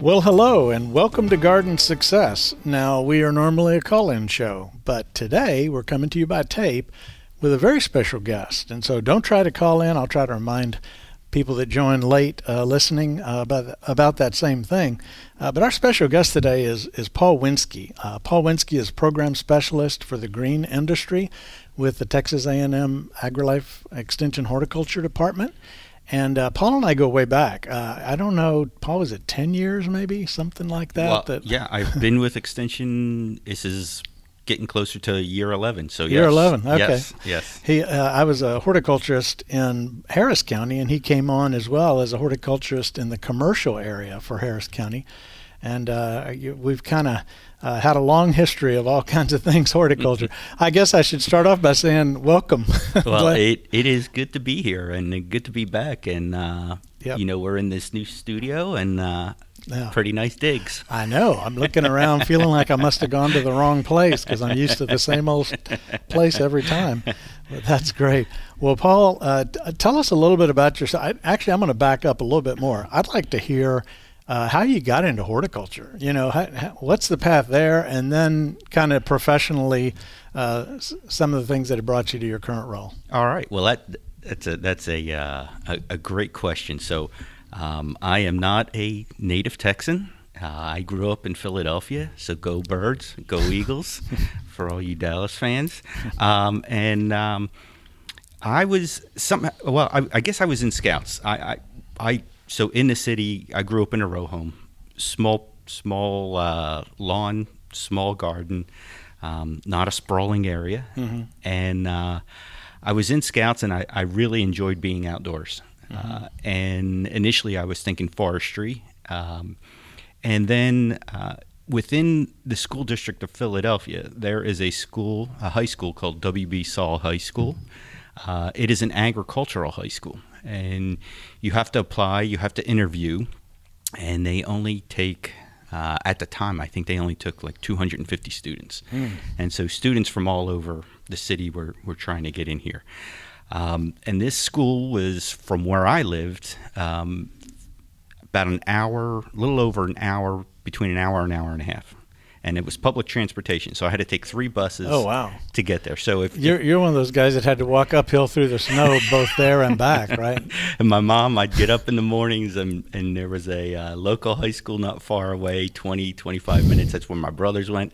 Well, hello and welcome to Garden Success. Now, we are normally a call in show, but today we're coming to you by tape with a very special guest. And so don't try to call in. I'll try to remind people that join late uh, listening uh, about, about that same thing. Uh, but our special guest today is, is Paul Winski. Uh, Paul Winski is program specialist for the green industry with the Texas A&M AgriLife Extension Horticulture Department. And uh, Paul and I go way back. Uh, I don't know, Paul, was it 10 years maybe? Something like that? Well, that yeah, I've been with Extension. This is getting closer to year 11. So Year yes. 11, okay. Yes, yes. He, uh, I was a horticulturist in Harris County, and he came on as well as a horticulturist in the commercial area for Harris County. And uh, you, we've kind of uh, had a long history of all kinds of things horticulture. I guess I should start off by saying welcome. Well, it, it is good to be here and good to be back. And, uh, Yep. you know, we're in this new studio and uh, Yeah. pretty nice digs. I know. I'm looking around feeling like I must have gone to the wrong place because I'm used to the same old place every time. But that's great. Well, Paul, uh, t- tell us a little bit about yourself. I, actually, I'm going to back up a little bit more. I'd like to hear uh, how you got into horticulture. You know, how, how, what's the path there, and then kind of professionally, uh, s- some of the things that have brought you to your current role. All right. Well, that that's a that's a uh, a, a great question. So, um, I am not a native Texan. Uh, I grew up in Philadelphia, so go Birds, go Eagles, for all you Dallas fans. Um, and um, I was some well, I, I guess I was in Scouts. I, I I so in the city, I grew up in a row home, small small uh, lawn, small garden, um, not a sprawling area, and. Uh, I was in Scouts and I, I really enjoyed being outdoors. Uh, and initially, I was thinking forestry. Um, and then uh, within the school district of Philadelphia, there is a school, a high school called W.B. Saul High School. Uh, it is an agricultural high school. And you have to apply, you have to interview, and they only take uh, at the time i think they only took like 250 students. And so students from all over the city were, were trying to get in here. Um, and this school was from where i lived um, about an hour a little over an hour between an hour and an hour and a half and it was public transportation so i had to take three buses Oh, wow. to get there so if You're, you're one of those guys that had to walk uphill through the snow both there and back, right? and my mom, I'd get up in the mornings and, and there was a uh, local high school not far away, 20, 25 minutes. That's where my brothers went.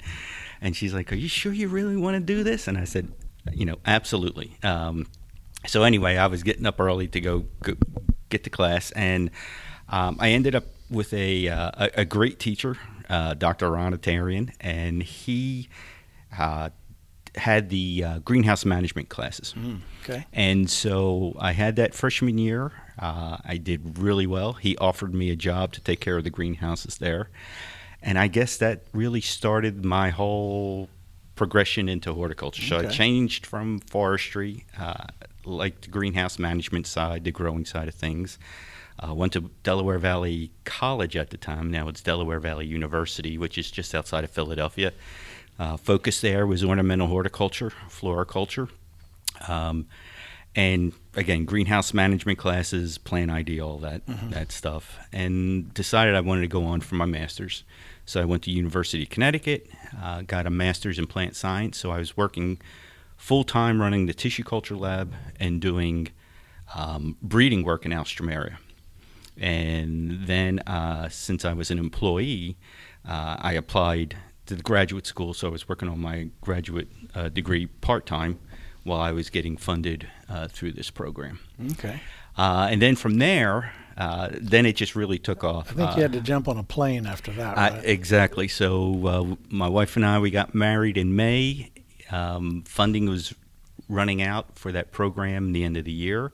And she's like, Are you sure you really want to do this? And I said, You know, absolutely. Um, so anyway, I was getting up early to go, go get to class. And um, I ended up with a, uh, a, a great teacher, uh, Dr. Ronitarian, and he uh, had the uh, greenhouse management classes. Okay. And so I had that freshman year. Uh, I did really well. He offered me a job to take care of the greenhouses there. And I guess that really started my whole progression into horticulture. So I changed from forestry, uh, like the greenhouse management side, the growing side of things. Uh, went to Delaware Valley College at the time. Now it's Delaware Valley University, which is just outside of Philadelphia. Uh, focus there was ornamental horticulture, floriculture. Um, and again, greenhouse management classes, plant ID, all that that stuff, and decided I wanted to go on for my master's. So I went to University of Connecticut, uh, got a master's in plant science. So I was working full time running the tissue culture lab and doing um, breeding work in Alstroemeria. And then, uh, since I was an employee, uh, I applied to the graduate school. So I was working on my graduate uh, degree part time while I was getting funded uh, through this program. Okay. Uh, and then from there, uh, then it just really took off. I think you had to jump on a plane after that, I, right? exactly. So uh, my wife and I we got married in May. Um, funding was running out for that program the end of the year,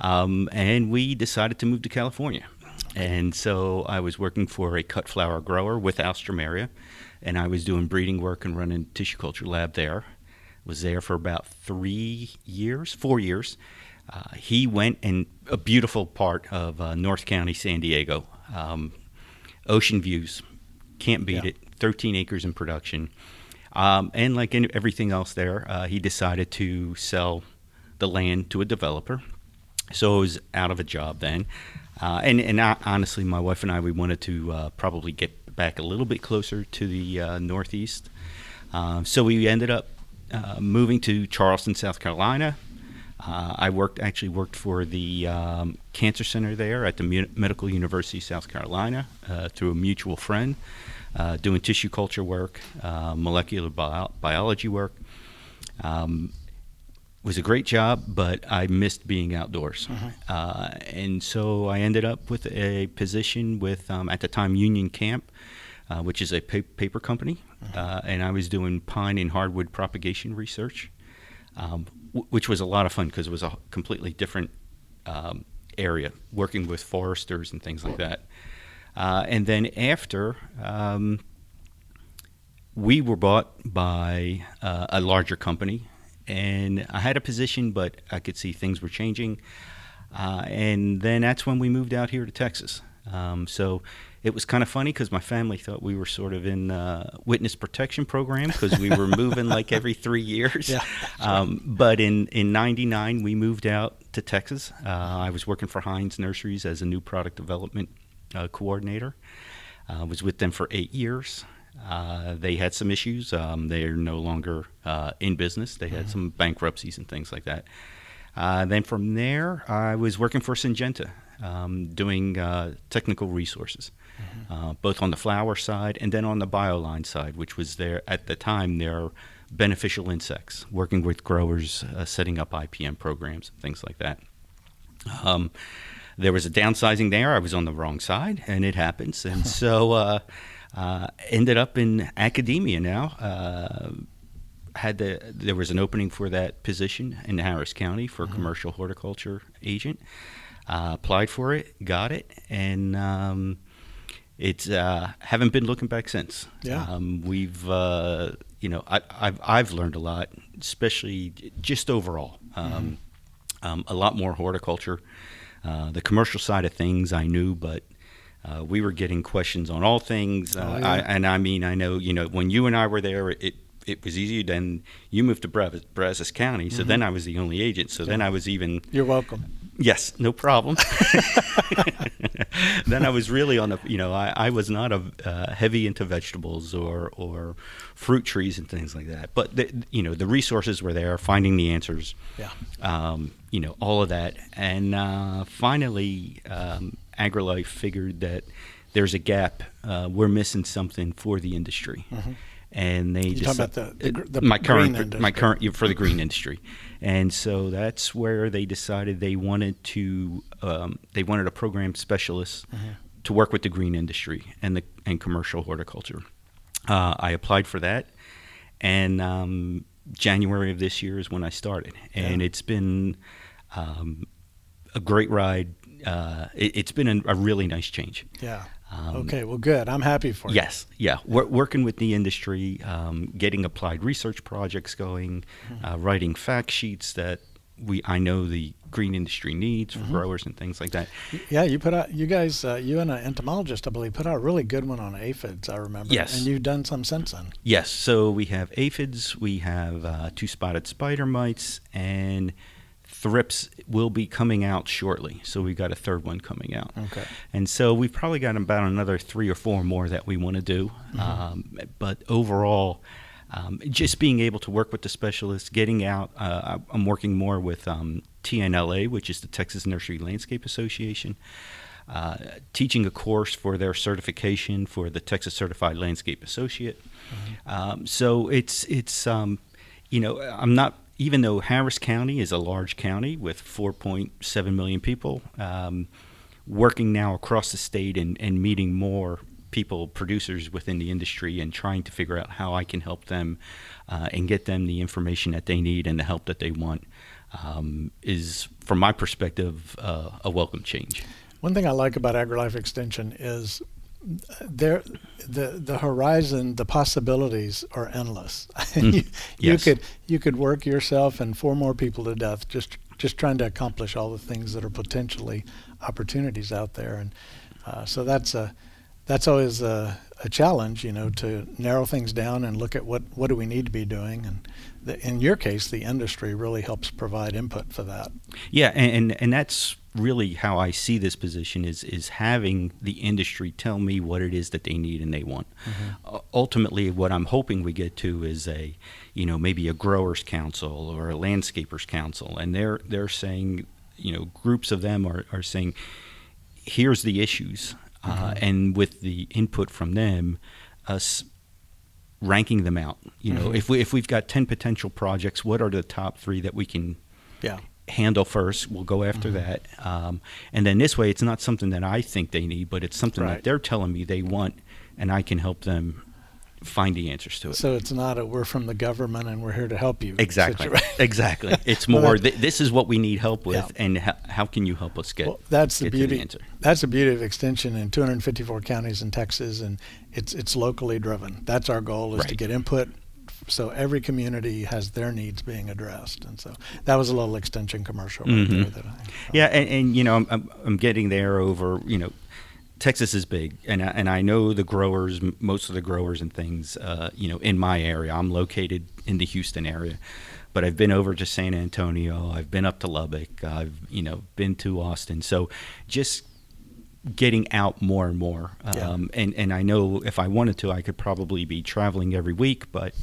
um, and we decided to move to California. And so I was working for a cut flower grower with Alstroemeria, and I was doing breeding work and running tissue culture lab there. was there for about three years, four years. Uh, he went in a beautiful part of uh, North County, San Diego. Um, ocean views, can't beat Yeah. it. 13 acres in production. Um, and like in everything else there, uh, he decided to sell the land to a developer. So I was out of a job then. Uh, and and I, honestly, my wife and I, we wanted to uh, probably get back a little bit closer to the uh, Northeast. Um, so we ended up uh, moving to Charleston, South Carolina. Uh, I worked actually worked for the um, cancer center there at the Mu- Medical University of South Carolina uh, through a mutual friend, doing tissue culture work, molecular bio- biology work. Um, was a great job, but I missed being outdoors, uh, and so I ended up with a position with um, at the time Union Camp, uh, which is a pa- paper company, uh, and I was doing pine and hardwood propagation research, um, w- which was a lot of fun because it was a completely different um, area, working with foresters and things like that. Uh, and then after, um, we were bought by uh, a larger company, and I had a position, but I could see things were changing. Uh, and then that's when we moved out here to Texas. Um, so it was kind of funny because my family thought we were sort of in uh, witness protection program because we were moving like every three years. Yeah, Um, but in in '99 we moved out to Texas. Uh, I was working for Hines Nurseries as a new product development uh, coordinator. I was with them for eight years. Uh, they had some issues. Um, they are no longer uh, in business. They had some bankruptcies and things like that. Uh, then from there, I was working for Syngenta, um, doing uh, technical resources, uh, both on the flower side and then on the bioline side, which was there at the time their beneficial insects, working with growers, uh, setting up IPM programs, things like that. Um, there was a downsizing there. I was on the wrong side, and it happens. And so, uh, ended up in academia now. Uh, had the there was an opening for that position in Harris County for a commercial horticulture agent. Uh, applied for it, got it, and um, it's uh, haven't been looking back since. Yeah. Um, we've uh, you know I, I've I've learned a lot, especially just overall. Um, um, a lot more horticulture. Uh, the commercial side of things I knew, but uh, we were getting questions on all things. Uh, Oh, yeah. I, and I mean, I know, you know, when you and I were there, it it was easy. Then you moved to Brazos, Brazos County, so then I was the only agent. So then I was even You're welcome. Yes, no problem. then I was really on a, you know, I, I was not a uh, heavy into vegetables or or fruit trees and things like that. But the, you know, the resources were there, finding the answers, Yeah. um, you know, all of that, and uh, finally, um, AgriLife figured that there's a gap. Uh, we're missing something for the industry. And they You're talking about the- the the my current green my current for the green industry, and so that's where they decided they wanted to um, they wanted a program specialist to work with the green industry and the and commercial horticulture. Uh, I applied for that, and um, January of this year is when I started, and Yeah. it's been um, a great ride. Uh, it, it's been a, a really nice change. Yeah. Um, okay. Well, good. I'm happy for you. Yes, yeah. Wor- working with the industry, um, getting applied research projects going, uh, writing fact sheets that we I know the green industry needs for growers and things like that. Yeah, you put out. You guys, uh, you and an entomologist, I believe, put out a really good one on aphids. I remember. Yes. And you've done some since then. Yes, so we have aphids, we have uh, two-spotted spider mites, and thrips will be coming out shortly. So we've got a third one coming out. Okay. And so we've probably got about another three or four more that we want to do. Um, but overall, um, just being able to work with the specialists, getting out. Uh, I'm working more with um, TNLA, which is the Texas Nursery Landscape Association. Uh, teaching a course for their certification for the Texas Certified Landscape Associate. Um, so it's it's um, you know I'm not even though Harris County is a large county with 4.7 million people, um, working now across the state and, and meeting more people, producers within the industry, and trying to figure out how I can help them uh, and get them the information that they need and the help that they want um, is, from my perspective, uh, a welcome change. One thing I like about AgriLife Extension is there the the horizon the possibilities are endless. Mm, you, you could you could work yourself and four more people to death just just trying to accomplish all the things that are potentially opportunities out there. And uh, so that's a that's always a, a challenge you know to narrow things down and look at what what do we need to be doing. And the, in your case the industry really helps provide input for that. Yeah, and, and and that's really how I see this position is is having the industry tell me what it is that they need and they want. Uh, ultimately, what I'm hoping we get to is a, you know, maybe a growers council or a landscapers council, and they're they're saying, you know, groups of them are are saying, here's the issues, uh, and with the input from them, us ranking them out. You know, Mhm. if we if we've got ten potential projects, what are the top three that we can yeah handle first. We'll go after that, um, and then this way, it's not something that I think they need, but it's something Right. that they're telling me they want, and I can help them find the answers to it. so it's not a we're from the government and we're here to help you exactly, exactly. It's more. th- this is what we need help with, Yeah. and how, how can you help us get? Well, that's the beauty. answer. that's the beauty of extension in 254 counties in Texas, and it's it's locally driven. That's our goal is to get input, so every community has their needs being addressed. And so that was a little extension commercial right there. Mhm. That I, Yeah, and, and you know, I'm I'm getting there over you know. Texas is big, and I, and I know the growers, most of the growers and things, uh, you know, in my area. I'm located in the Houston area, but I've been over to San Antonio. I've been up to Lubbock. I've you know been to Austin. So just getting out more and more. Yeah. Um, and and I know if I wanted to, I could probably be traveling every week, but.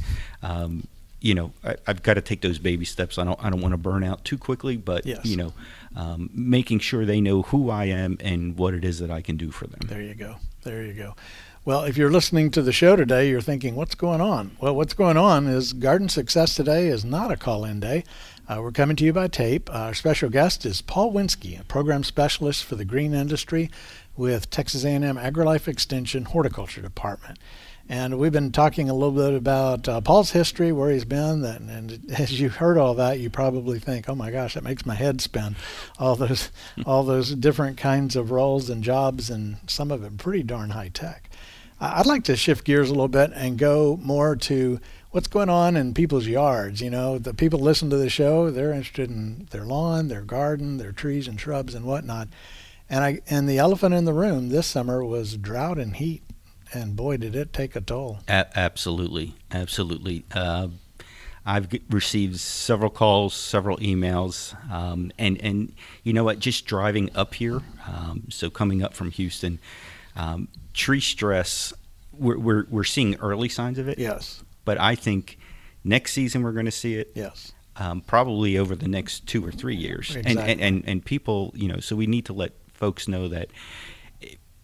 Um, you know, I, I've got to take those baby steps. I don't. I don't want to burn out too quickly, but Yes. you know, um, making sure they know who I am and what it is that I can do for them. There you go. There you go. Well, if you're listening to the show today, you're thinking, what's going on? Well, what's going on is Garden Success today is not a call-in day. Uh, we're coming to you by tape. Our special guest is Paul Winski, a program specialist for the green industry with Texas A&M AgriLife Extension Horticulture Department. And we've been talking a little bit about uh, Paul's history, where he's been, and, and as you heard all that, you probably think, "Oh my gosh, that makes my head spin." All those, all those different kinds of roles and jobs, and some of it pretty darn high tech. I'd like to shift gears a little bit and go more to what's going on in people's yards. You know, the people listen to the show; they're interested in their lawn, their garden, their trees and shrubs and whatnot. And I and the elephant in the room this summer was drought and heat, and boy, did it take a toll. A- absolutely, absolutely. Uh, I've g- received several calls, several emails, um, and and you know what? Just driving up here, um, so coming up from Houston, um, tree stress. We're, we're we're seeing early signs of it, Yes, but I think next season we're going to see it. yes, um, probably over the next two or three years. And, Exactly. and, and and people, you know, so we need to let folks know that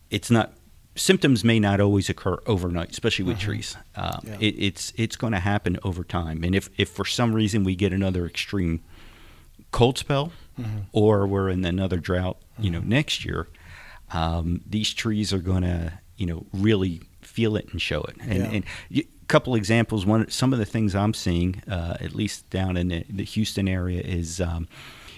it's not symptoms may not always occur overnight, especially with Mhm. trees. Um, Yeah. it, it's it's going to happen over time. And if if for some reason we get another extreme cold spell, Mhm. or we're in another drought, you know, Mhm. next year, um, these trees are going to, you know, really feel it and show it. And, Yeah. and y- couple examples. One, some of the things I'm seeing, uh, at least down in the, the Houston area, is um,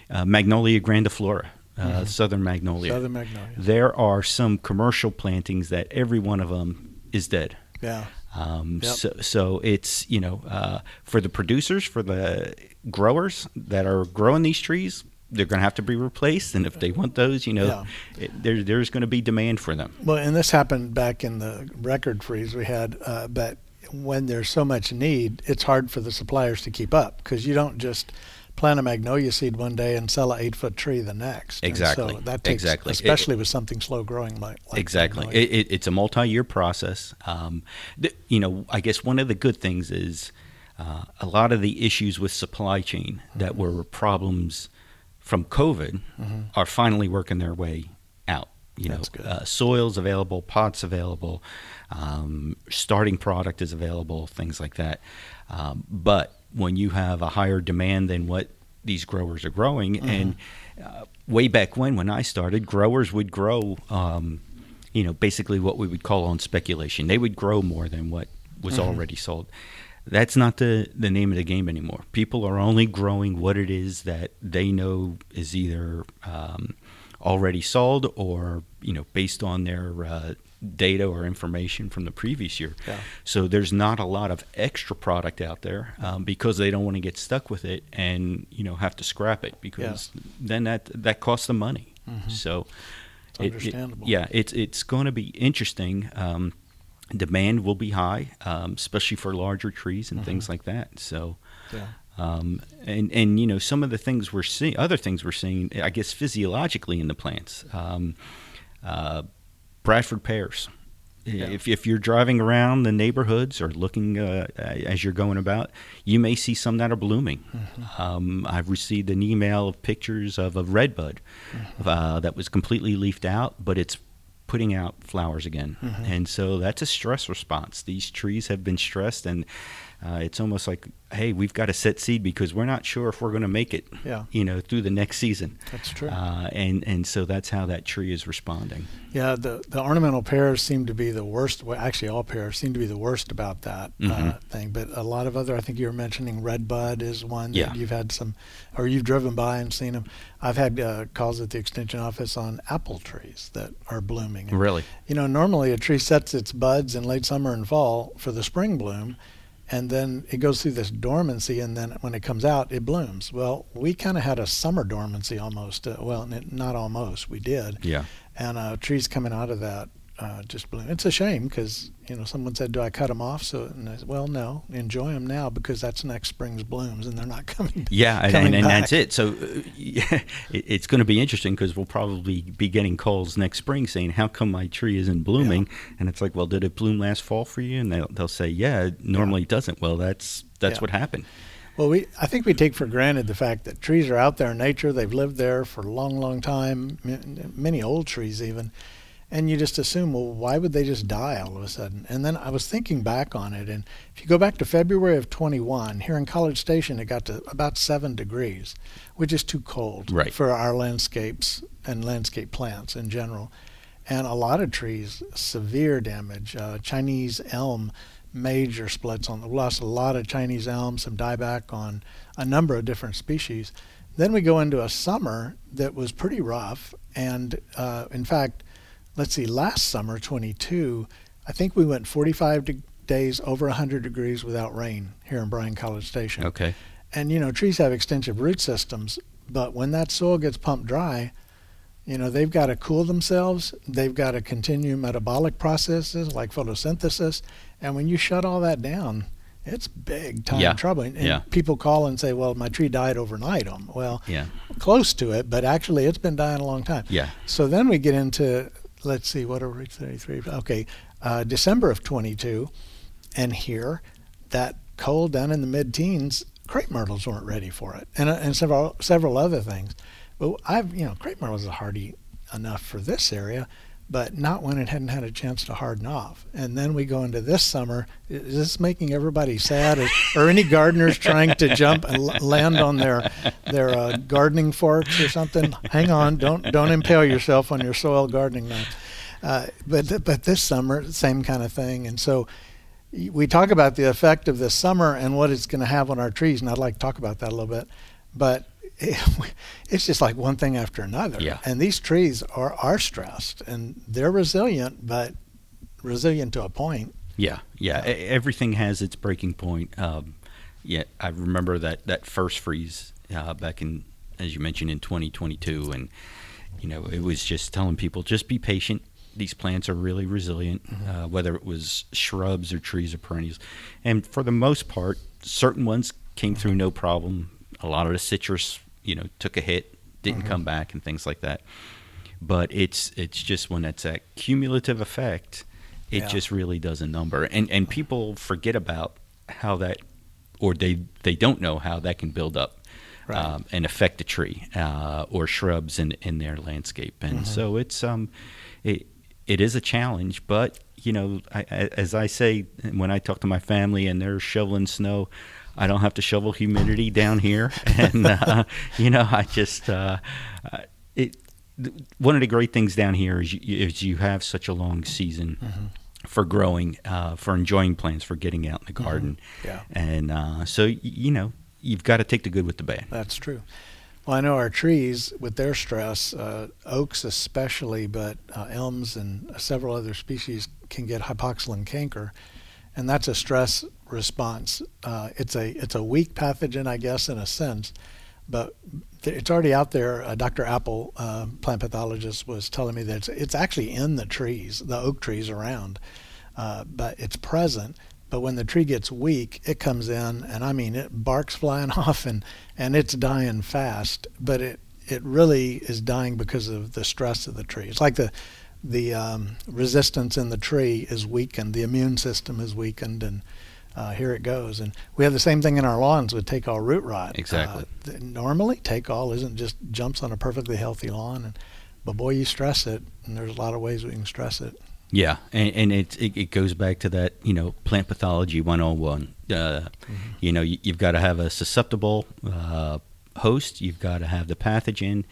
uh, Magnolia grandiflora, uh, Mhm. southern magnolia. Southern magnolia. There are some commercial plantings that every one of them is dead. Yeah, Um, Yep. so, so it's you know uh, for the producers, for the growers that are growing these trees, they're going to have to be replaced, and if they want those, you know, Yeah. it, there, there's going to be demand for them. Well, and this happened back in the record freeze we had, uh, but when there's so much need, it's hard for the suppliers to keep up because you don't just plant a magnolia seed one day and sell an eight foot tree the next. And Exactly. so that takes, Exactly. It- especially with something slow growing like, like exactly. It, it, it's a multi-year process. Um, th- you know, I guess one of the good things is uh, a lot of the issues with supply chain that were problems from COVID Mhm. are finally working their way out. You That's know, uh, soils available, pots available, um, starting product is available, things like that. Um, but when you have a higher demand than what these growers are growing, and uh, way back when, when I started, growers would grow, um, you know, basically what we would call on speculation. They would grow more than what was Mhm. already sold. That's not the, the name of the game anymore. People are only growing what it is that they know is either um, already sold or, you know, based on their uh, data or information from the previous year. Yeah. So there's not a lot of extra product out there um, because they don't want to get stuck with it and you know have to scrap it because then that that costs them money. So It's it- it- understandable. yeah, it's it's going to be interesting. Um, demand will be high, um, especially for larger trees and things like that. So. Yeah. Um, and and you know some of the things we're seeing, other things we're seeing, I guess physiologically in the plants. Um, uh, Bradford pears. Yeah. If if you're driving around the neighborhoods or looking uh, as you're going about, you may see some that are blooming. Mm-hmm. Um, I've received an email of pictures of a redbud Mm-hmm. uh, that was completely leafed out, but it's putting out flowers again, Mm-hmm. and so that's a stress response. These trees have been stressed, and uh, it's almost like, hey, we've got to set seed because we're not sure if we're going to make it, Yeah. you know, through the next season. That's true. Uh, and and so that's how that tree is responding. Yeah, the, the ornamental pears seem to be the worst. Well, actually, all pears seem to be the worst about that uh, Mhm. thing. But a lot of other, I think you were mentioning red bud is one that you've had some, or you've driven by and seen them. I've had uh, calls at the extension office on apple trees that are blooming. And, Really? You know, normally a tree sets its buds in late summer and fall for the spring bloom, and then it goes through this dormancy, and then when it comes out, it blooms. Well, we kind of had a summer dormancy almost. Uh, well, not almost, we did Yeah. and uh, trees coming out of that uh, just bloom. It's a shame because you know someone said, "Do I cut them off?" So, and I said, well, no, enjoy them now because that's next spring's blooms, and they're not coming. Yeah, and, coming and, and that's it. So uh, yeah, it, it's going to be interesting because we'll probably be getting calls next spring saying, "How come my tree isn't blooming?" And it's like, "Well, did it bloom last fall for you?" And they'll, they'll say, "Yeah, it normally doesn't." Well, that's that's Yeah. what happened. Well, we I think we take for granted the fact that trees are out there in nature. They've lived there for a long, long time. Many old trees even. And you just assume, well, why would they just die all of a sudden? And then I was thinking back on it, and if you go back to February of 21, here in College Station, it got to about seven degrees, which is too cold Right. for our landscapes and landscape plants in general. And a lot of trees, severe damage. Uh, Chinese elm, major splits on. We lost a lot of Chinese elm, some dieback on a number of different species. Then we go into a summer that was pretty rough, and uh, in fact, let's see, last summer, 22, I think we went 45 de- days over 100 degrees without rain here in Bryan College Station. Okay. And you know, trees have extensive root systems, but when that soil gets pumped dry, you know, they've got to cool themselves. They've got to continue metabolic processes like photosynthesis. And when you shut all that down, it's big time Yeah. trouble. And Yeah. people call and say, "Well, my tree died overnight." Um, well, Yeah. close to it, but actually, it's been dying a long time. Yeah. So then we get into, let's see, what are we, 33? Okay, uh, December of 22, and here, that cold down in the mid-teens, crepe myrtles weren't ready for it, and, uh, and several several other things. But I've, you know, crepe myrtles are hardy enough for this area, but not when it hadn't had a chance to harden off. And then we go into this summer. Is this making everybody sad? Or, or any gardeners trying to jump and land on their their uh, gardening forks or something? Hang on, don't don't impale yourself on your soil gardening knife. Uh, but but this summer, same kind of thing. And so we talk about the effect of this summer and what it's going to have on our trees, and I'd like to talk about that a little bit. But it's just like one thing after another. Yeah. And these trees are are stressed and they're resilient, but resilient to a point. Yeah, yeah. Everything has its breaking point. Um, yeah, I remember that that first freeze uh, back in, as you mentioned, in 2022, and you know, it was just telling people just be patient. These plants are really resilient, uh, whether it was shrubs or trees or perennials, and for the most part, certain ones came through no problem. A lot of the citrus, you know, took a hit, didn't come back, and things like that. But it's it's just when it's that cumulative effect, it Yeah. just really does a number, and and people forget about how that, or they they don't know how that can build up. Right. Um, and affect a tree uh, or shrubs in in their landscape, and so it's um, it it is a challenge. But you know, I, I, as I say when I talk to my family and they're shoveling snow, I don't have to shovel humidity down here, and uh, you know, I just uh, uh, it. One of the great things down here is you, is you have such a long season for growing, uh, for enjoying plants, for getting out in the garden, Yeah. and uh, so you know you've got to take the good with the bad. That's true. Well, I know our trees with their stress, uh, oaks especially, but uh, elms and several other species can get hypoxylon canker, and that's a stress response. Uh, it's a it's a weak pathogen, I guess, in a sense, but it's already out there. Uh, Dr. Appel, uh, plant pathologist, was telling me that it's, it's, actually in the trees, the oak trees around, uh, but it's present. But when the tree gets weak, it comes in, and I mean, it barks flying off, and and it's dying fast. But it it really is dying because of the stress of the tree. It's like the the um, resistance in the tree is weakened, the immune system is weakened, and uh, here it goes. And we have the same thing in our lawns with take all root rot. Exactly. Uh, normally, take all isn't just jumps on a perfectly healthy lawn, and, but boy, you stress it, and there's a lot of ways we can stress it. Yeah, and, and it, it, it goes back to that you know plant pathology 101. Uh, mm-hmm. You know you, have got to have a susceptible uh, host, you've got to have the pathogen,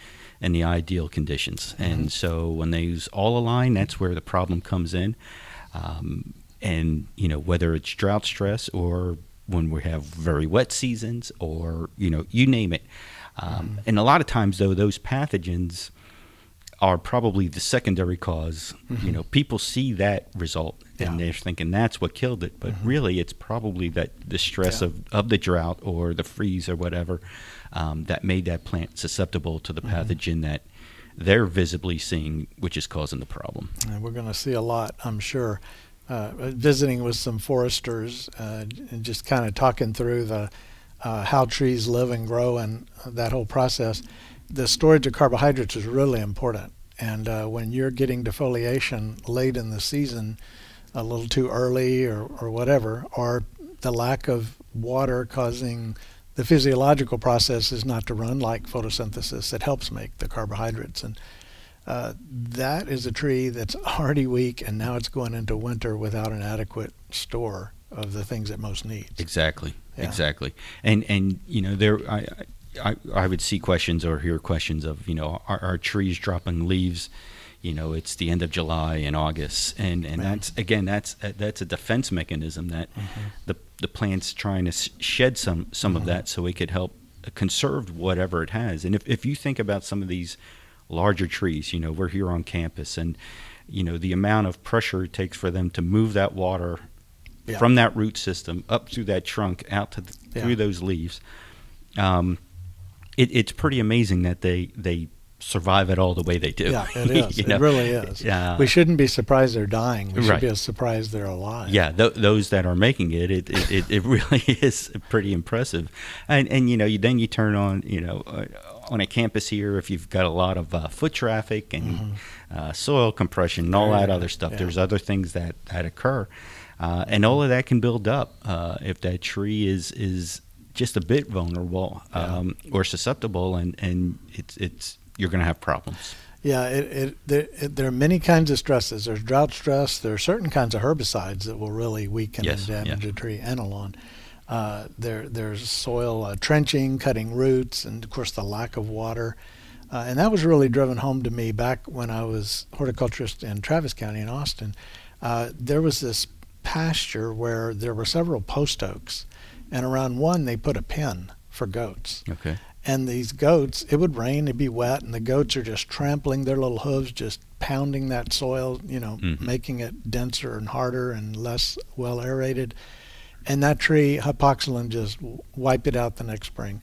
and the ideal conditions. Mm-hmm. And so when they use all align, that's where the problem comes in. Um, and you know whether it's drought stress or when we have very wet seasons or you know you name it um, mm-hmm. and a lot of times though those pathogens are probably the secondary because mm-hmm. you know people see that result and yeah. they're thinking that's what killed it but mm-hmm. really it's probably that the stress yeah. of, of the drought or the freeze or whatever um, that made that plant susceptible to the mm-hmm. pathogen that they're visibly seeing which is causing the problem and we're going to see a lot i'm sure uh, visiting with some foresters uh, and just kind of talking through the uh, how trees live and grow and that whole process. The storage of carbohydrates is really important. And uh, when you're getting defoliation late in the season, a little too early or, or whatever, or the lack of water causing the physiological processes not to run like photosynthesis that helps make the carbohydrates. And uh, that is a tree that's already weak, and now it's going into winter without an adequate store of the things it most needs. Exactly, yeah. exactly. And and you know there I, I I would see questions or hear questions of you know are, are trees dropping leaves? You know, it's the end of July and August, and and that's again that's that's a defense mechanism that mm-hmm. the the plant's trying to shed some some mm-hmm. of that so it could help conserve whatever it has. And if if you think about some of these larger trees. You know, we're here on campus, and you know the amount of pressure it takes for them to move that water yeah. from that root system up through that trunk out to the, yeah. through those leaves. Um, it, it's pretty amazing that they they survive it all the way they do. Yeah, it is. it know? really is. Uh, we shouldn't be surprised they're dying. We should right. be surprised they're alive. Yeah, th- those that are making it, it, it, it, it really is pretty impressive. And and you know, you, then you turn on, you know, uh, on a campus here, if you've got a lot of uh, foot traffic and mm-hmm. uh, soil compression and all that other stuff, yeah. there's other things that that occur, uh, and all of that can build up uh, if that tree is is just a bit vulnerable um, yeah. or susceptible, and and it's it's you're going to have problems. Yeah, it, it, there, it, there, are many kinds of stresses. There's drought stress. There are certain kinds of herbicides that will really weaken yes, and damage yeah. a tree and a lawn. Uh, there, there's soil uh, trenching, cutting roots, and of course the lack of water. Uh, and that was really driven home to me back when I was horticulturist in Travis County in Austin. Uh, there was this pasture where there were several post oaks, and around one they put a pen for goats. Okay. And these goats, it would rain, it'd be wet, and the goats are just trampling their little hooves, just pounding that soil, you know, mm-hmm. making it denser and harder and less well aerated and that tree hypoxylon just wiped it out the next spring.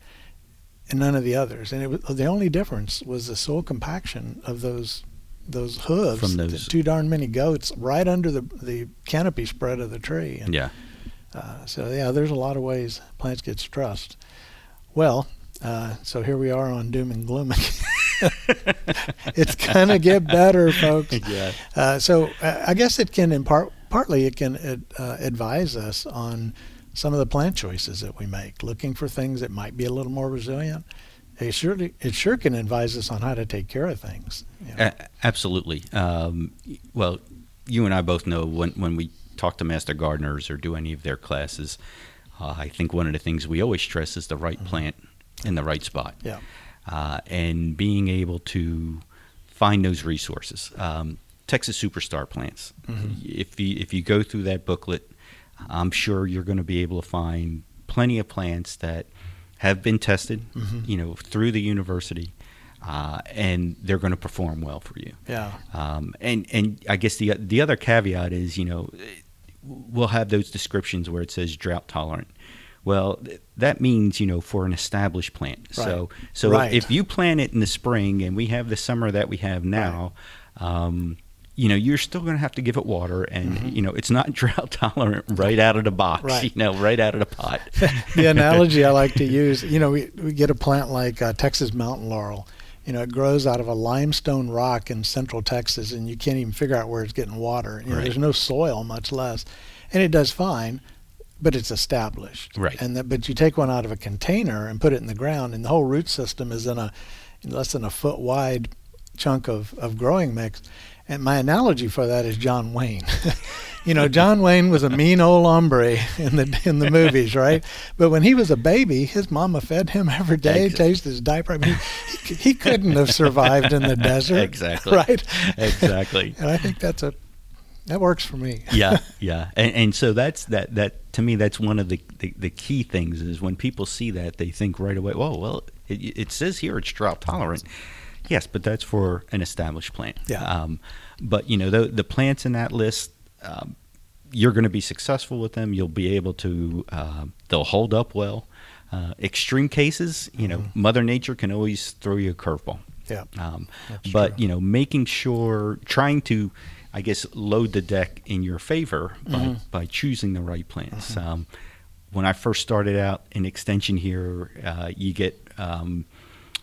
And none of the others. And it was the only difference was the soil compaction of those those hooves. From those too darn many goats right under the the canopy spread of the tree. And, yeah. uh, so yeah there's a lot of ways plants get stressed. Well uh, so here we are on doom and gloom it's gonna get better folks. Yeah. Uh, so uh, i guess it can impart partly it can uh, advise us on some of the plant choices that we make, looking for things that might be a little more resilient. It surely it sure can advise us on how to take care of things. You know? absolutely. Um, well, you and I both know when when we talk to master gardeners or do any of their classes, uh, I think one of the things we always stress is the right mm-hmm. plant in the right spot. Yeah. Uh, and being able to find those resources. Um, Texas Superstar plants. Mm-hmm. If you if you go through that booklet, I'm sure you're going to be able to find plenty of plants that have been tested, Mhm. you know, through the university, uh, and they're going to perform well for you. Yeah. Um, and and I guess the the other caveat is, you know, we'll have those descriptions where it says drought tolerant. Well, th- that means you know for an established plant. So so Right. if you plant it in the spring and we have the summer that we have now, um, you know you're still going to have to give it water, and you know it's not drought tolerant right out of the box. Mm-hmm. Right. You know, right out of the pot. the analogy I like to use, you know, we, we get a plant like uh, Texas mountain laurel. You know, it grows out of a limestone rock in central Texas, and you can't even figure out where it's getting water. You know, Right. there's no soil, much less, and it does fine, but it's established. Right. And that, but you take one out of a container and put it in the ground, and the whole root system is in a less than a foot wide chunk of, of growing mix. And my analogy for that is John Wayne. you know, John Wayne was a mean old hombre in the in the movies, right? But when he was a baby, his mama fed him every day, changed his diaper. I mean, he, he couldn't have survived in the desert. Exactly. Right. Exactly. And I think that's a that works for me. yeah, yeah, and, and so that's that. That to me, that's one of the, the the key things is when people see that they think right away. Whoa, well, it, it says here it's drought tolerant. Yes, but that's for an established plant. Yeah. Um, but you know the the plants in that list, um, you're going to be successful with them. You'll be able to. Uh, they'll hold up well. Uh, extreme cases, you know, Mm-hmm. Mother Nature can always throw you a curveball. Yeah. Um, but true. you know, making sure, trying to, I guess, load the deck in your favor by, Mhm. by choosing the right plants. Mm-hmm. Um, when I first started out in extension here, uh, you get um,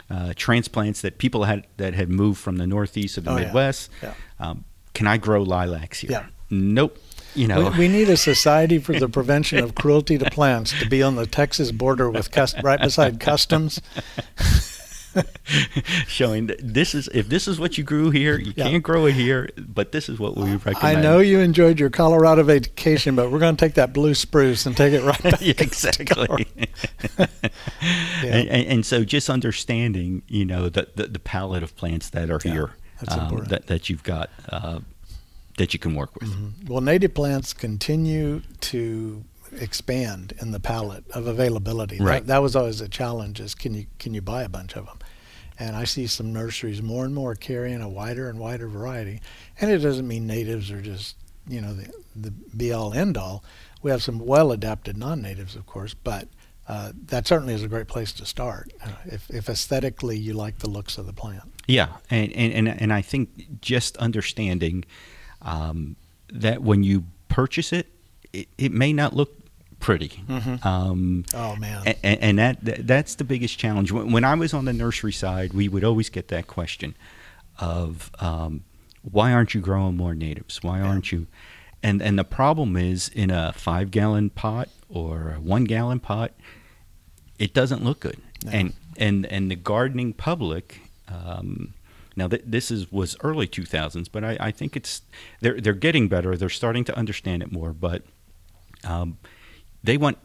uh, transplants that people had that had moved from the Northeast of the Oh, yeah. Midwest. Yeah. Um, can I grow lilacs here? Yeah. Nope. You know, We, we need a society for the prevention of cruelty to plants to be on the Texas border with cust- right beside customs. showing that this is if this is what you grew here, you Yeah. can't grow it here, but this is what we recommend. I know you enjoyed your Colorado vacation, but we're going to take that blue spruce and take it right back. yeah, exactly. and, and, and so just understanding, you know, the, the, the palette of plants that are Yeah, here um, that, that you've got uh, that you can work with. Mm-hmm. Well, native plants continue to expand in the palette of availability. That- Right. That, was always a challenge: is can you can you buy a bunch of them? And I see some nurseries more and more carrying a wider and wider variety. And it doesn't mean natives are just you know the the be all end all. We have some well adapted non natives, of course, but uh, that certainly is a great place to start uh, if, if aesthetically you like the looks of the plant. Yeah, and, and, and, I think just understanding um, that when you purchase it, it, it may not look pretty. Mhm. Um, Oh man, A- a- and that, that that's the biggest challenge. When, when I was on the nursery side, we would always get that question of um, why aren't you growing more natives? Why aren't you? And and the problem is in a five gallon pot or a one gallon pot, it doesn't look good. No. And and and the gardening public. Um, now th- this is was early 2000s, but I, I think it's they're they're getting better. They're starting to understand it more, but um, they want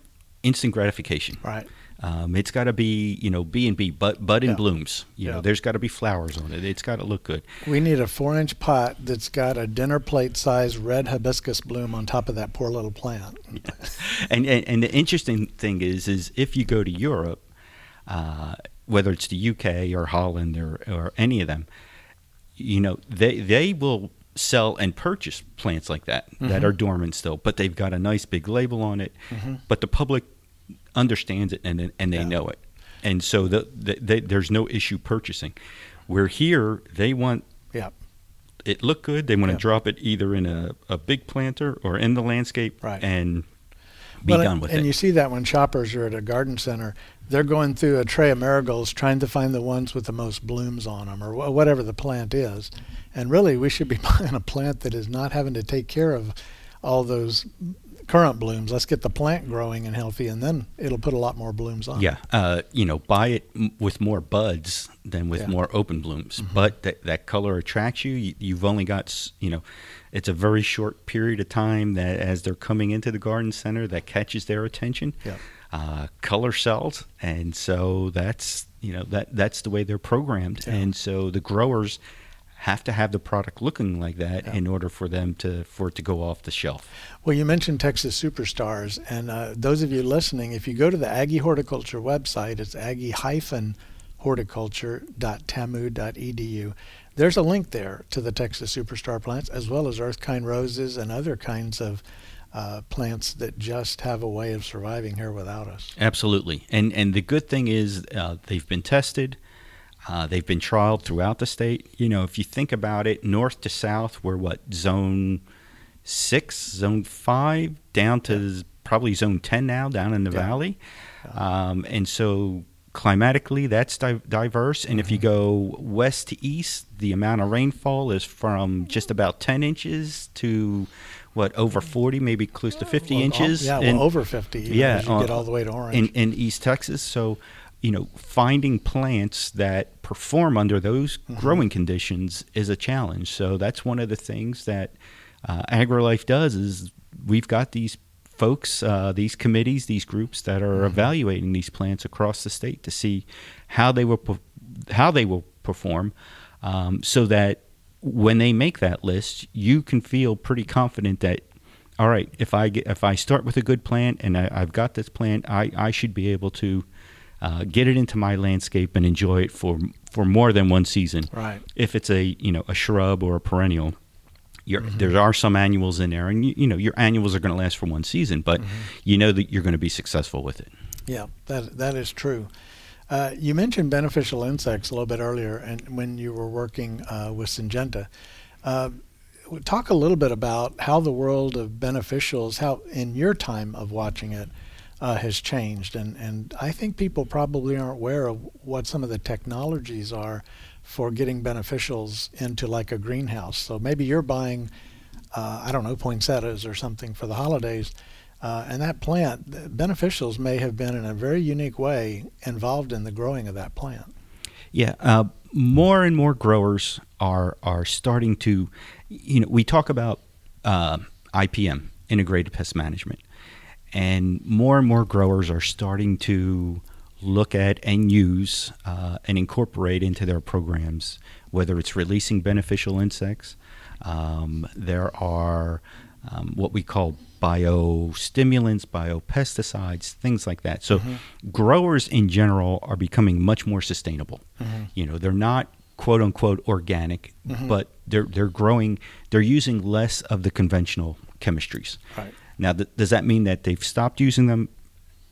instant gratification. right? Um, it's got to be, you know, B and B, bud, bud and Yeah. blooms. You Yeah. know, there's got to be flowers on it. It's got to look good. We need a four inch pot that's got a dinner plate size red hibiscus bloom on top of that poor little plant. And, and and the interesting thing is, is if you go to Europe, uh, whether it's the UK or Holland or or any of them, you know, they they will sell and purchase plants like that that Mhm. are dormant still, but they've got a nice big label on it. Mhm. But the public understands it and and they Yeah. know it, and so the, the, they, there's no issue purchasing. Where here they want Yeah, it look good. They want to drop it either in a, a big planter or in the landscape Right. and be Well, done with and it. And you see that when shoppers are at a garden center, they're going through a tray of marigolds trying to find the ones with the most blooms on them, or wh- whatever the plant is. And really, we should be buying a plant that is not having to take care of all those current blooms. Let's get the plant growing and healthy, and then it'll put a lot more blooms on. yeah, uh, you know, buy it m- with more buds than with Yeah. Mm-hmm. more open blooms. But that, that color attracts you. you. You've only got, you know, it's a very short period of time that as they're coming into the garden center that catches their attention. Yeah. Uh, color cells, and so that's you know that that's the way they're programmed, Yeah. and so the growers have to have the product looking like that Yeah. in order for them to for it to go off the shelf. Well, you mentioned Texas Superstars, and uh, those of you listening, if you go to the Aggie Horticulture website, it's aggie-horticulture.tamu.edu. There's a link there to the Texas Superstar plants, as well as Earthkind roses and other kinds of uh, plants that just have a way of surviving here without us. Absolutely, and and the good thing is uh, they've been tested. Uh, they've been trialed throughout the state. You know, if you think about it, north to south, we're what zone six, zone five, down to probably zone ten now, down in the Yeah. valley, um, and so climatically that's di- diverse. And if you go west to east, the amount of rainfall is from just about ten inches to what over forty, maybe close to fifty Well, inches. Yeah, well, over 50 even Yeah, as you uh, get all the way to orange. in, in East Texas. So, you know, finding plants that perform under those Mm-hmm. growing conditions is a challenge. So that's one of the things that uh, AgriLife does is we've got these folks, uh, these committees, these groups that are Mm-hmm. evaluating these plants across the state to see how they will how they will perform, um, so that when they make that list, you can feel pretty confident that all right, if I get, if I start with a good plant and I, I've got this plant, I, I should be able to uh, get it into my landscape and enjoy it for for more than one season. Right. If it's a you know a shrub or a perennial, you there are some annuals in there, and you, you know your annuals are going to last for one season, but you know that you're going to be successful with it. Yeah, that that is true. Uh, you mentioned beneficial insects a little bit earlier, and when you were working uh, with Syngenta, uh, talk a little bit about how the world of beneficials, how in your time of watching it, uh, has changed, and and I think people probably aren't aware of what some of the technologies are for getting beneficials into like a greenhouse. So maybe you're buying, uh, I don't know, poinsettias or something for the holidays. Uh, and that plant, beneficials may have been in a very unique way involved in the growing of that plant. Yeah, uh, more and more growers are are starting to, you know, we talk about uh, IPM, integrated pest management, and more and more growers are starting to look at and use uh, and incorporate into their programs, whether it's releasing beneficial insects. Um, there are um, what we call biostimulants, biopesticides, things like that. So, mm-hmm. growers in general are becoming much more sustainable. Mm-hmm. You know, they're not quote unquote organic, mm-hmm. but they're they're growing. They're using less of the conventional chemistries. Right. Now, th- does that mean that they've stopped using them?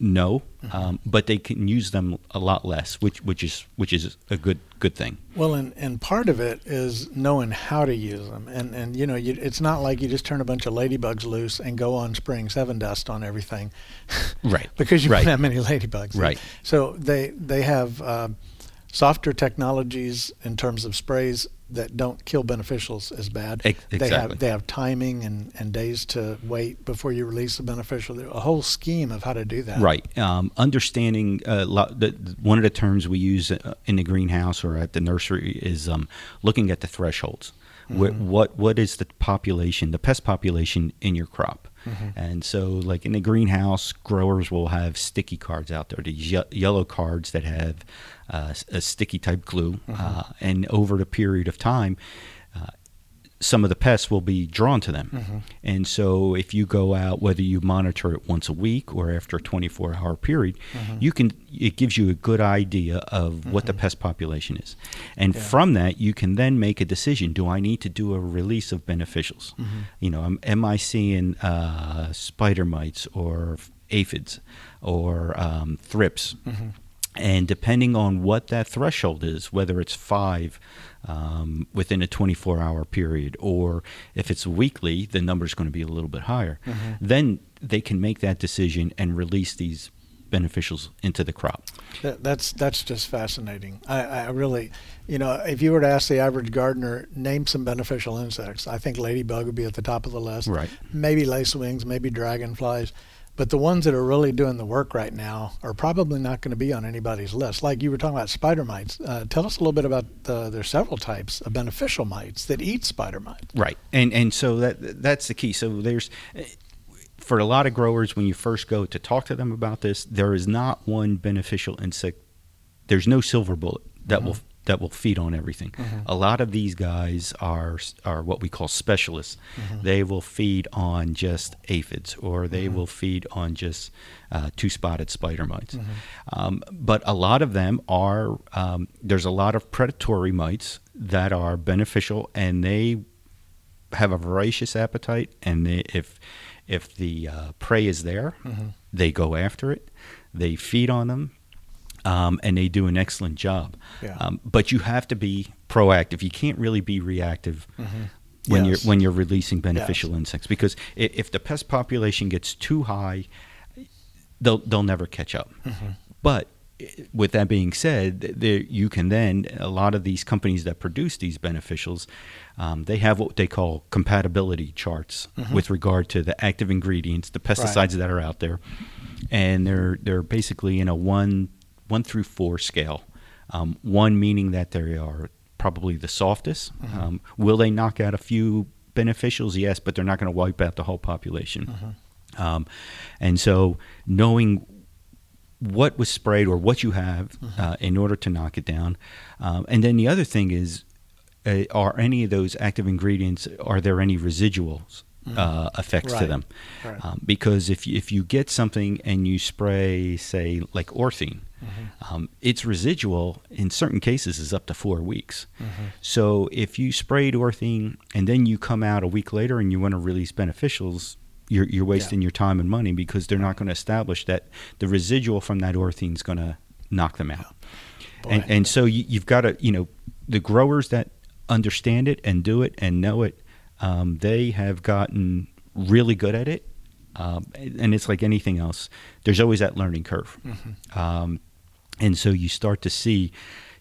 No, um, but they can use them a lot less, which which is which is a good good thing. Well, and, and part of it is knowing how to use them. And, and you know, you, it's not like you just turn a bunch of ladybugs loose and go on spraying Sevin dust on everything. Right. because you Right. have many ladybugs. Right. So they, they have uh, softer technologies in terms of sprays that don't kill beneficials as bad. Ex- They have they have timing and, and days to wait before you release a beneficial. A whole scheme of how to do that. Right. Um, understanding uh, lo- the, one of the terms we use uh, in the greenhouse or at the nursery is um, looking at the thresholds. Where, what what is the population, the pest population in your crop? And so, like in the greenhouse, growers will have sticky cards out there, these ye- yellow cards that have uh, a sticky type glue. Uh, and over the period of time, uh, some of the pests will be drawn to them. Mm-hmm. And so if you go out, whether you monitor it once a week or after a 24 hour period, mm-hmm. you can, it gives you a good idea of what the mm-hmm. pest population is. And from that, you can then make a decision. Do I need to do a release of beneficials? You know, am, am I seeing uh, spider mites or aphids or um, thrips? And depending on what that threshold is, whether it's five um, within a 24 hour period, or if it's weekly, the number is going to be a little bit higher, then they can make that decision and release these beneficials into the crop. That, that's that's just fascinating. I, I really, you know, if you were to ask the average gardener, name some beneficial insects, I think ladybug would be at the top of the list. Right. Maybe lacewings, maybe dragonflies, but the ones that are really doing the work right now are probably not going to be on anybody's list. Like you were talking about spider mites. Uh, tell us a little bit about the, there's several types of beneficial mites that eat spider mites. Right, and and so that that's the key. So there's for a lot of growers when you first go to talk to them about this, there is not one beneficial insect. There's no silver bullet that will that will feed on everything. A lot of these guys are are what we call specialists. They will feed on just aphids, or they will feed on just uh, two-spotted spider mites. Um, but a lot of them are um, there's a lot of predatory mites that are beneficial, and they have a voracious appetite, and they, if if the uh, prey is there, they go after it. They feed on them, um, and they do an excellent job. Yeah. Um, but you have to be proactive. You can't really be reactive when Mm-hmm. Yes. you're when you're releasing beneficial insects because i- if the pest population gets too high, they'll they'll never catch up. Mm-hmm. But with that being said, there you can then a lot of these companies that produce these beneficials, um, they have what they call compatibility charts with regard to the active ingredients, the pesticides that are out there, and they're they're basically in a one one through four scale. Um, one meaning that they are probably the softest. Um, will they knock out a few beneficials? Yes, but they're not going to wipe out the whole population. Um, and so knowing what was sprayed or what you have uh, in order to knock it down. Um, and then the other thing is, uh, are any of those active ingredients, are there any residuals uh, effects to them? Right. Um, because if, you- if you get something and you spray, say, like orthene, um, its residual in certain cases is up to four weeks. So if you sprayed orthene and then you come out a week later and you want to release beneficials, you're, you're wasting your time and money because they're not going to establish that the residual from that orthene is going to knock them out. And, and so you, you've got to, you know, the growers that understand it and do it and know it, um, they have gotten really good at it. Um, and it's like anything else. There's always that learning curve. Um, and so you start to see,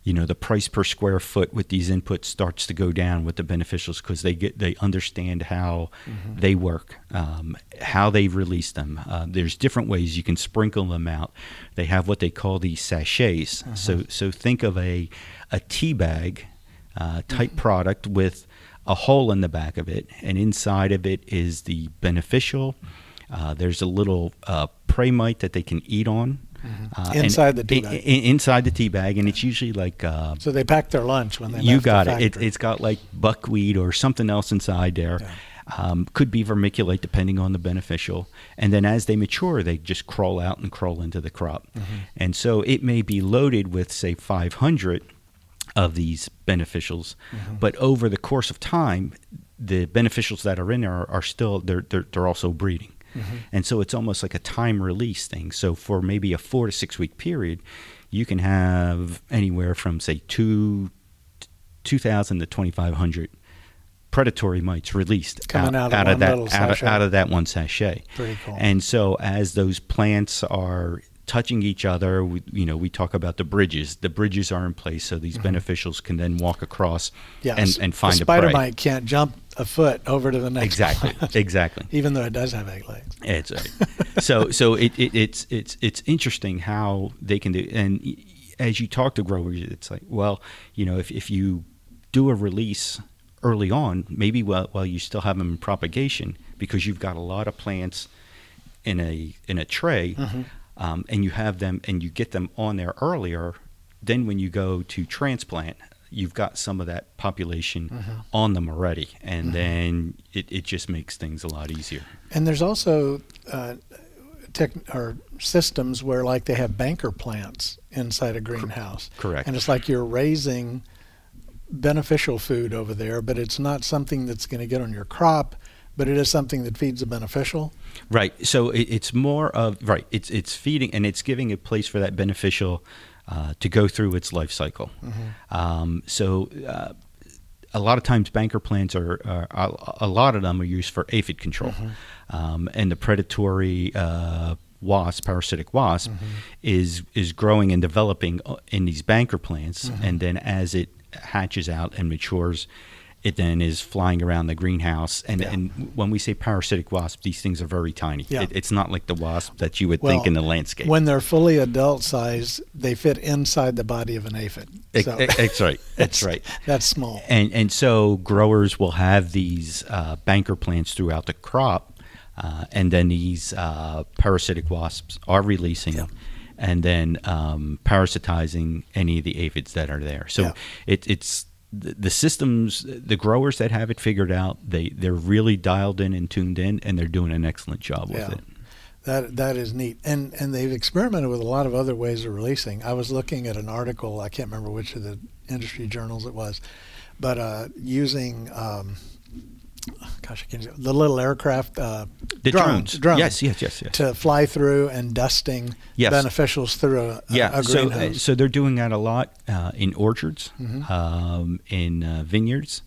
you know, the price per square foot with these inputs starts to go down with the beneficials because they get they understand how they work, um, how they release them. Uh, there's different ways you can sprinkle them out. They have what they call these sachets. So so think of a a tea bag uh, type product with a hole in the back of it, and inside of it is the beneficial. Uh, there's a little uh, prey mite that they can eat on. Uh, and- Inside the tea bag. i- inside the tea bag, and it's usually like uh, So they pack their lunch when they you left the got it. it. It's got like buckwheat or something else inside there. Um, could be vermiculite depending on the beneficial. And then as they mature, they just crawl out and crawl into the crop. Mm-hmm. And so it may be loaded with say 500 of these beneficials, Mm-hmm. but over the course of time, the beneficials that are in there are, are still they're, they're they're also breeding. Mm-hmm. And so it's almost like a time release thing. So for maybe a four to six week period, you can have anywhere from say two, two thousand to twenty five hundred predatory mites released Coming out of out one of that out of, out of that one sachet. Pretty cool. And so as those plants are touching each other, we, you know, we talk about the bridges. The bridges are in place, so these beneficials can then walk across Mm-hmm. yeah, and, and find a a spider prey. mite can't jump a foot over to the next Exactly, plant, exactly. even though it does have eight legs. It's right. so so it, it, it's it's it's interesting how they can do and as you talk to growers, it's like well you know if if you do a release early on, maybe while while you still have them in propagation because you've got a lot of plants in a in a tray, um, and you have them and you get them on there earlier. Then when you go to transplant, you've got some of that population on them already, and then it, it just makes things a lot easier. And there's also uh, tech or systems where like they have banker plants inside a greenhouse. correct. And it's like you're raising beneficial food over there, but it's not something that's going to get on your crop, but it is something that feeds the beneficial. Right. So it, it's more of right. It's it's feeding and it's giving a place for that beneficial uh, to go through its life cycle. Um, so. Uh, a lot of times, banker plants are, are a- a lot of them are used for aphid control, um, and the predatory uh, wasp, parasitic wasp, is is growing and developing uh, in these banker plants, and then as it hatches out and matures, it then is flying around the greenhouse. And, Yeah. and when we say parasitic wasp, these things are very tiny. Yeah. It, it's not like the wasp that you would think in the landscape. When they're fully adult size, they fit inside the body of an aphid. So ex- that's right. That's right. That's small. And and so growers will have these uh, banker plants throughout the crop, uh, and then these uh, parasitic wasps are releasing, and then um, parasitizing any of the aphids that are there. So Yeah. it, it's the, the systems, the growers that have it figured out, they they're really dialed in and tuned in, and they're doing an excellent job with Yeah. it. That that is neat, and and they've experimented with a lot of other ways of releasing. I was looking at an article. I can't remember which of the industry journals it was, but uh, using. Um, Gosh, I can't. The little aircraft, uh, The drones, drones. Yes, yes, yes, yes. to fly through and dusting Yes. beneficials through a, Yeah, a so uh, so they're doing that a lot uh, in orchards, Mm-hmm. um, in uh, vineyards,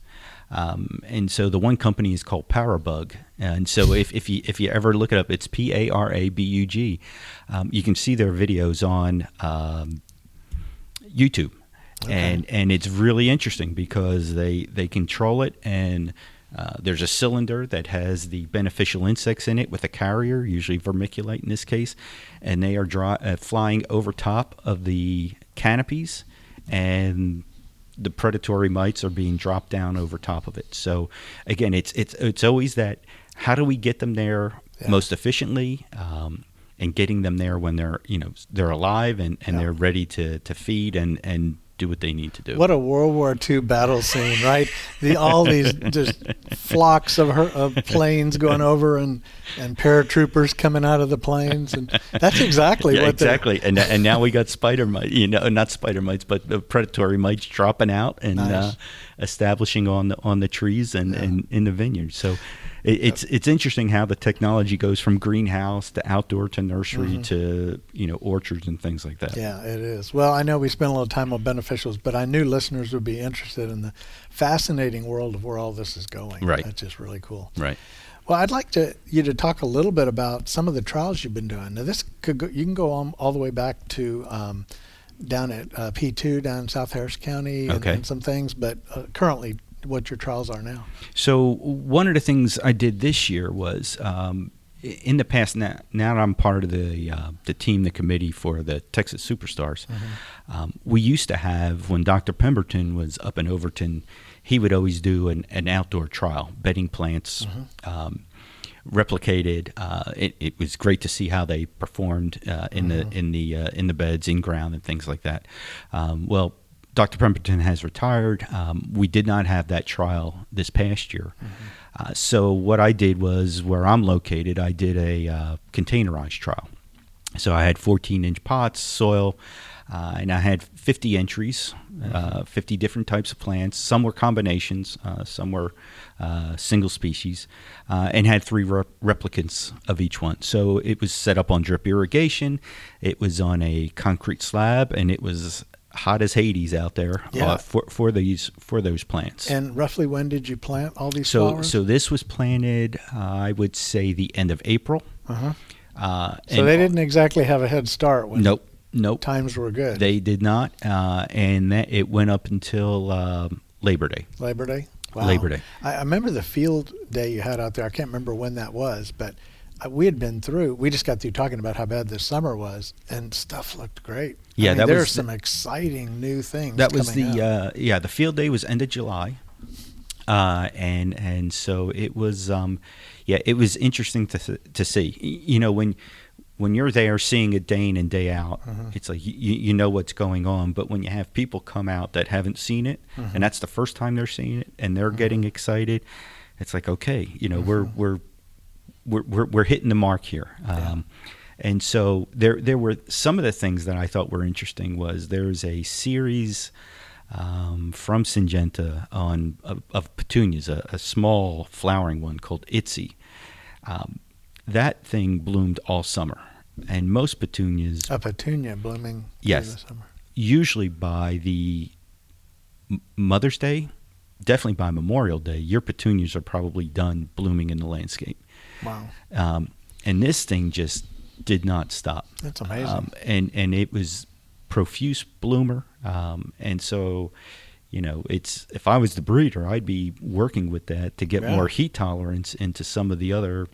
um, and so the one company is called Parabug. And so if, if you if you ever look it up, it's P A R A B U G. Um, you can see their videos on um, YouTube, and and it's really interesting because they they control it and. Uh, there's a cylinder that has the beneficial insects in it with a carrier, usually vermiculite in this case, and they are dry, uh, flying over top of the canopies, and the predatory mites are being dropped down over top of it. So again, it's it's it's always that how do we get them there Yeah. most efficiently, um, and getting them there when they're you know they're alive and, and Yeah. they're ready to, to feed and, and do what they need to do. What a World War II battle scene, right? The all these just flocks of her, of planes going over and and paratroopers coming out of the planes, and that's exactly yeah, what they're- exactly. And and now we got spider mites, you know, not spider mites, but the predatory mites dropping out and Nice. uh, establishing on the on the trees and, and in the vineyard. So it, it's it's interesting how the technology goes from greenhouse to outdoor to nursery to you know orchards and things like that. Mm-hmm. Yeah, it is. Well, I know we spent a little time on beneficials, but I knew listeners would be interested in the fascinating world of where all this is going. Right. That's just really cool. Right. Well, I'd like to you to talk a little bit about some of the trials you've been doing. Now, this could go, you can go on all the way back to um, down at uh, P2 down in South Harris County and, Okay. and some things, but uh, currently what your trials are now. So one of the things I did this year was um, in the past. Now, now that I'm part of the uh, the team, the committee for the Texas Superstars. Um, we used to have when Dr. Pemberton was up in Overton, he would always do an, an outdoor trial, bedding plants. Um, replicated. Uh, it, it was great to see how they performed uh, in the in the uh, in the beds, in ground, and things like that. Um, well, Dr. Pemberton has retired. Um, we did not have that trial this past year. Uh, so what I did was where I'm located, I did a uh, containerized trial. So I had 14 inch pots, soil, uh, and I had 50 entries, uh, 50 different types of plants. Some were combinations, uh, some were uh, single species, uh, and had three rep- replicants of each one. So it was set up on drip irrigation, it was on a concrete slab, and it was hot as Hades out there Yeah. uh, for, for these for those plants. And roughly when did you plant all these so flowers? so this was planted, uh, I would say, the end of April. uh-huh. Uh, So they didn't exactly have a head start when Nope. Nope. times were good. They did not, uh, and that it went up until um, Labor Day. Labor Day. Labor Day. I, I remember the field day you had out there. I can't remember when that was, but uh, we had been through. We just got through talking about how bad this summer was, and stuff looked great. I Yeah, mean, that there's was some exciting new things. That was the uh, yeah. The field day was end of July, uh, and and so it was um, yeah. It was interesting to to see. You know when. When you're there seeing it day in and day out, Mm-hmm. it's like you, you know what's going on. But when you have people come out that haven't seen it, Mm-hmm. and that's the first time they're seeing it, and they're getting excited, it's like okay, you know we're Mm-hmm. we're we're, we're, we're hitting the mark here. Um, And so there there were some of the things that I thought were interesting was there's a series um, from Syngenta on of, of petunias, a, a small flowering one called Itzy. Um, that thing bloomed all summer, and most petunias a petunia blooming. Yes. the summer. usually by the Mother's Day, definitely by Memorial Day, your petunias are probably done blooming in the landscape. Wow, Um, and this thing just did not stop. that's amazing. Um, and and it was profuse bloomer. Um, and so, you know, it's if I was the breeder, I'd be working with that to get Yeah. more heat tolerance into some of the other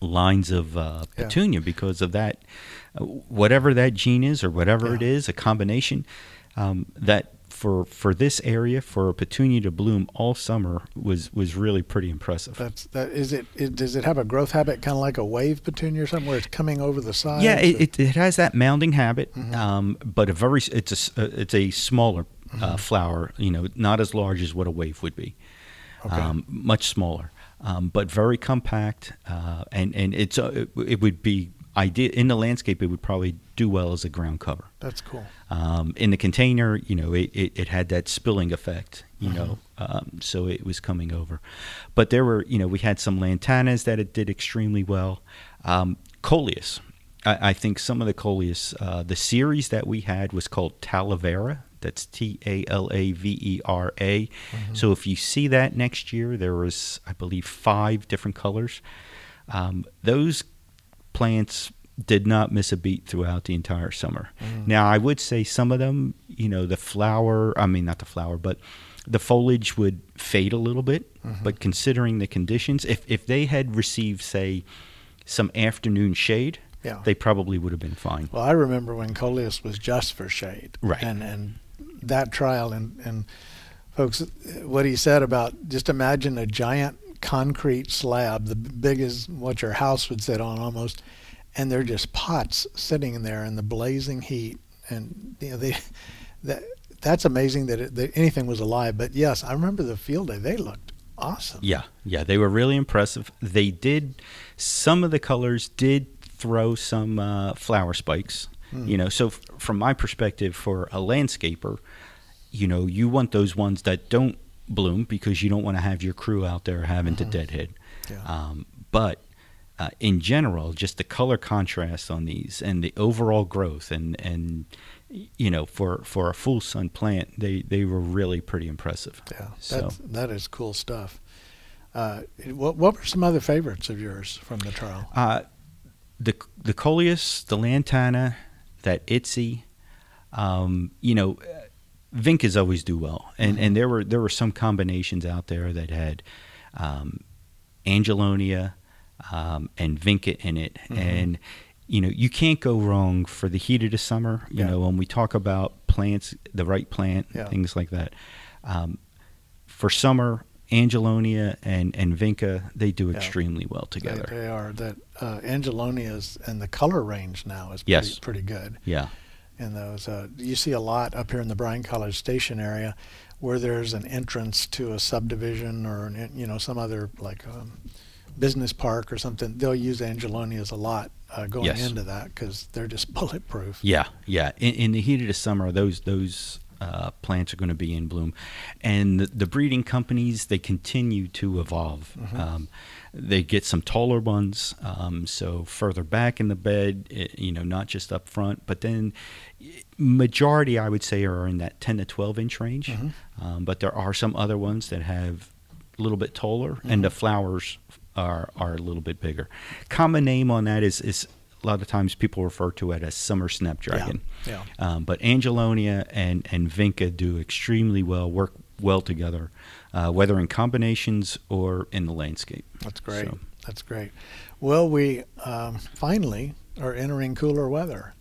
lines of uh, Yeah. petunia because of that. Uh, whatever that gene is, or whatever it Yeah. is, a combination. Um, that for for this area for a petunia to bloom all summer was was really pretty impressive. That's that. Is it, it? Does it have a growth habit, kind of like a wave petunia or something, where it's coming over the sides? Yeah, it, it, it has that mounding habit, Mm-hmm. um, but a very it's a uh, it's a smaller Mm-hmm. uh, flower. You know, not as large as what a wave would be. Okay. Um, much smaller, um, but very compact, uh, and and it's uh, it, it would be idea in the landscape. It would probably do well as a ground cover. That's cool. Um, in the container, you know, it, it, it had that spilling effect, you Mm-hmm. know, um, so it was coming over. But there were, you know, we had some lantanas that it did extremely well. Um, Coleus, I, I think some of the Coleus, uh, the series that we had was called Talavera. That's T A L A V E R A. Mm-hmm. So if you see that next year, there was, I believe, five different colors. Um, those plants did not miss a beat throughout the entire summer. Mm. Now, I would say some of them, you know, the flower, I mean, not the flower, but the foliage would fade a little bit. Mm-hmm. But considering the conditions, if, if they had received, say, some afternoon shade, Yeah. they probably would have been fine. Well, I remember when coleus was just for shade, Right. And and that trial and and folks, what he said about just imagine a giant concrete slab, the big as what your house would sit on almost, and they're just pots sitting in there in the blazing heat, and you know they that that's amazing that, it, that anything was alive. But yes, I remember the field day; they looked awesome. Yeah, yeah, they were really impressive. They did some of the colors did throw some uh, flower spikes. You know, so f- from my perspective, for a landscaper, you know, you want those ones that don't bloom because you don't want to have your crew out there having to deadhead. Yeah. Um, but uh, in general, just the color contrast on these and the overall growth and and you know for for a full sun plant, they they were really pretty impressive. Yeah, So- that's, that is cool stuff. Uh, what, what were some other favorites of yours from the trial? Uh, the the coleus, the lantana, that itsy, um, you know, vincas always do well, and and there were there were some combinations out there that had um, angelonia um, and vinca in it, and you know you can't go wrong for the heat of the summer. You Yeah. know when we talk about plants, the right plant, Yeah. things like that. Um, for summer, angelonia and and vinca they do Yeah. extremely well together. they are that uh, Angelonias and the color range now is pretty, Yes. pretty good. Yeah. In those, uh, you see a lot up here in the Bryan College Station area, where there's an entrance to a subdivision or an, you know some other like um, business park or something. They'll use Angelonias a lot uh, going Yes. into that because they're just bulletproof. Yeah, yeah. In, in the heat of the summer, those those uh, plants are going to be in bloom, and the, the breeding companies they continue to evolve. Um, they get some taller ones, um, so further back in the bed, i you know, not just up front, but then majority I would say are in that ten to twelve inch range. Um, but there are some other ones that have a little bit taller, and the flowers are are a little bit bigger. Common name on that is is a lot of times people refer to it as summer snapdragon. Yeah. Um, but Angelonia and and Vinca do extremely well, work well together, uh, whether in combinations or in the landscape. That's great. So- That's great. Well, we um, finally are entering cooler weather.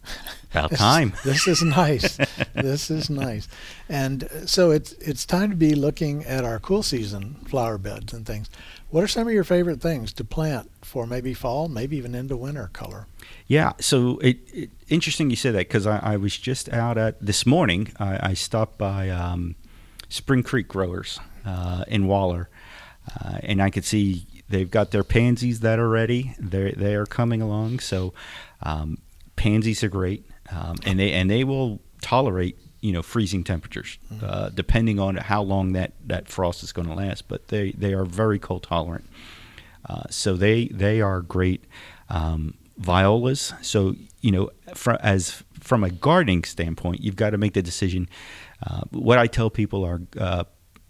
About This- time. This is nice. this is nice. And uh, so it's it's time to be looking at our cool season flower beds and things. What are some of your favorite things to plant for maybe fall, maybe even into winter color? Yeah, so it, it interesting you said that because I, I was just out at this morning. I, I stopped by um, Spring Creek Growers uh, in Waller, uh, and I could see they've got their pansies that are ready. They they are coming along. So um, pansies are great, um, and they and they will tolerate you know freezing temperatures uh, depending on how long that, that frost is going to last. But they they are very cold tolerant. Uh, so they they are great um, violas. So you know, fr- as from a gardening standpoint, you've got to make the decision. Uh, what I tell people are uh,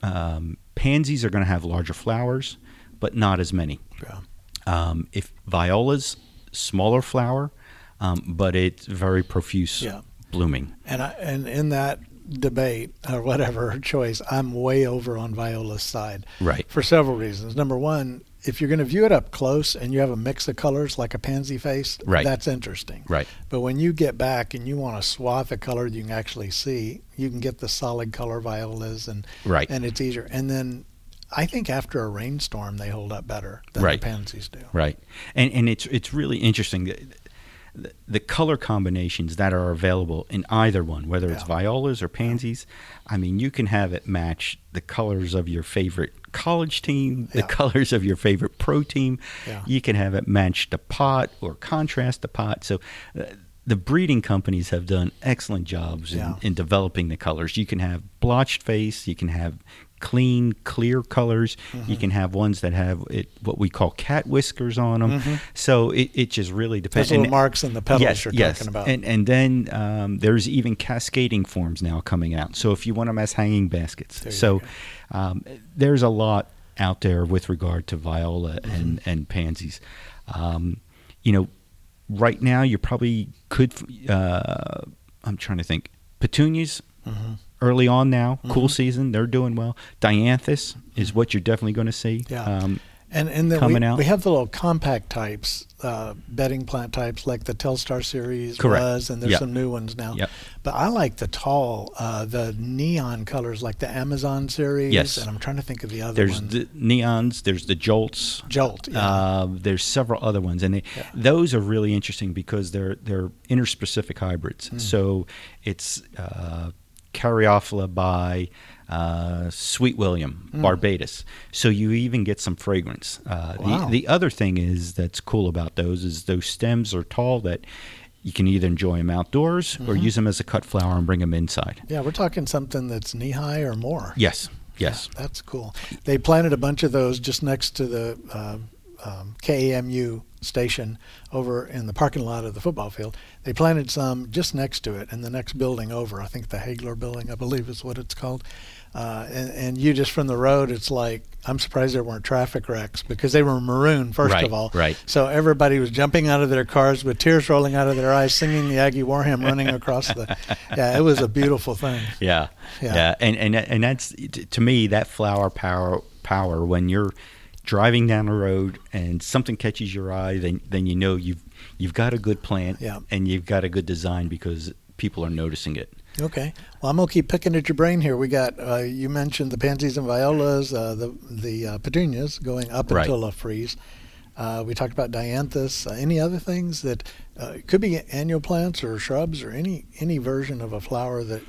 um, pansies are going to have larger flowers, but not as many. Yeah. Um, if violas, smaller flower, um, but it's very profuse Yeah. Blooming. And I, and in that debate or whatever choice, I'm way over on Viola's side. Right. For several reasons. Number one, if you're going to view it up close and you have a mix of colors like a pansy face, Right. that's interesting. Right. But when you get back and you want a swath of color you can actually see, you can get the solid color violas and Right. and it's easier. And then I think after a rainstorm they hold up better than Right. the pansies do. Right, and and it's it's really interesting that the, the color combinations that are available in either one, whether it's violas or pansies. I mean, you can have it match the colors of your favorite college team, the Yeah. colors of your favorite pro team. Yeah. You can have it match the pot or contrast the pot. So. Uh, the breeding companies have done excellent jobs in, in developing the colors. You can have blotched face, you can have clean, clear colors. Mm-hmm. You can have ones that have it, what we call cat whiskers on them. So it, it just really depends. Those little And- marks in the petals yes, you're yes. talking about. And and then um, there's even cascading forms now coming out. So if you want them as hanging baskets, There so um, there's a lot out there with regard to viola Mm-hmm. and and pansies. Um, you know, right now you probably could. Uh, I'm trying to think. Petunias. Mm-hmm. Early on now, cool season, they're doing well. Dianthus is what you're definitely going to see. Yeah. Um, And and then coming we, out. we have the little compact types, uh, bedding plant types like the Telstar series Correct. was, and there's Yep. some new ones now. Yep. But I like the tall, uh, the neon colors like the Amazon series. Yes. And I'm trying to think of the other ones. there's ones. the neons, there's the jolts, Jolt. Yeah. Uh, there's several other ones, and they, Yeah. those are really interesting because they're they're interspecific hybrids. Hmm. So it's Caryophyllus by uh, Sweet William, barbatus. So you even get some fragrance. Uh. Wow. the, the other thing is that's cool about those is those stems are tall that you can either enjoy them outdoors or Mm-hmm. use them as a cut flower and bring them inside. yeah, we're talking something that's knee high or more. Yes, yes. Yeah, that's cool. They planted a bunch of those just next to the uh, um, KAMU station over in the parking lot of the football field. They planted some just next to it in the next building over. I think the Hagler building, I believe is what it's called. Uh, and, and you just from the road, it's like, I'm surprised there weren't traffic wrecks because they were maroon, first Right, of all. right. So everybody was jumping out of their cars with tears rolling out of their eyes, singing the Aggie War hymn running across the. Yeah, it was a beautiful thing. Yeah, Yeah. yeah, and and and that's to me that flower power power when you're driving down the road and something catches your eye, then then you know you've you've got a good plant Yeah. and you've got a good design because people are noticing it. Okay. Well, I'm gonna keep picking at your brain here. We got uh, you mentioned the pansies and violas, uh, the the uh, petunias going up Right. until a freeze. Uh, we talked about dianthus. Uh, any other things that uh, could be annual plants or shrubs or any any version of a flower that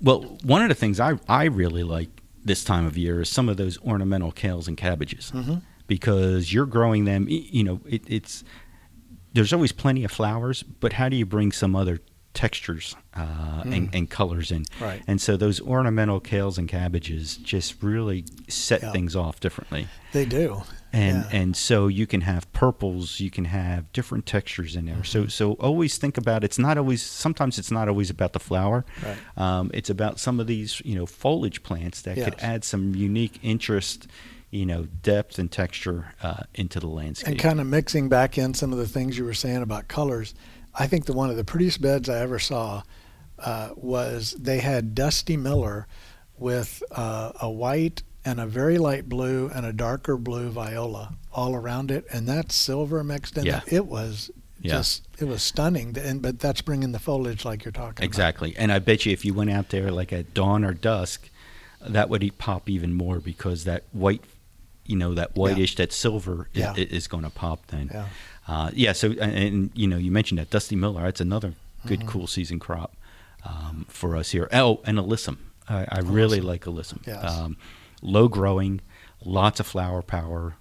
Well, one of the things I I really like this time of year is some of those ornamental kales and cabbages Mhm. because you're growing them. You know, it, it's there's always plenty of flowers, but how do you bring some other textures uh, and, and colors in? Mm. Right. And so those ornamental kales and cabbages just really set Yeah. things off differently. they do. And Yeah. and so you can have purples, you can have different textures in there. So so always think about it's not always sometimes it's not always about the flower. Right. Um, it's about some of these you know foliage plants that could add some unique interest, you know, depth and texture uh, into the landscape. And kind of mixing back in some of the things you were saying about colors, I think that one of the prettiest beds I ever saw uh, was they had Dusty Miller with uh, a white and a very light blue and a darker blue viola all around it, and that silver mixed in. Yeah. It, it was Yeah. just it was stunning. And but that's bringing the foliage like you're talking Exactly. And I bet you if you went out there like at dawn or dusk, that would pop even more because that white, you know, that whitish, that silver Yeah. i- is, going to pop then. Yeah. Uh, yeah. So, and, and, you know, you mentioned that Dusty Miller. That's another good, Mm-hmm. cool season crop um, for us here. Oh, and alyssum. I, I really like alyssum. Yes. Um, low growing, lots of flower power,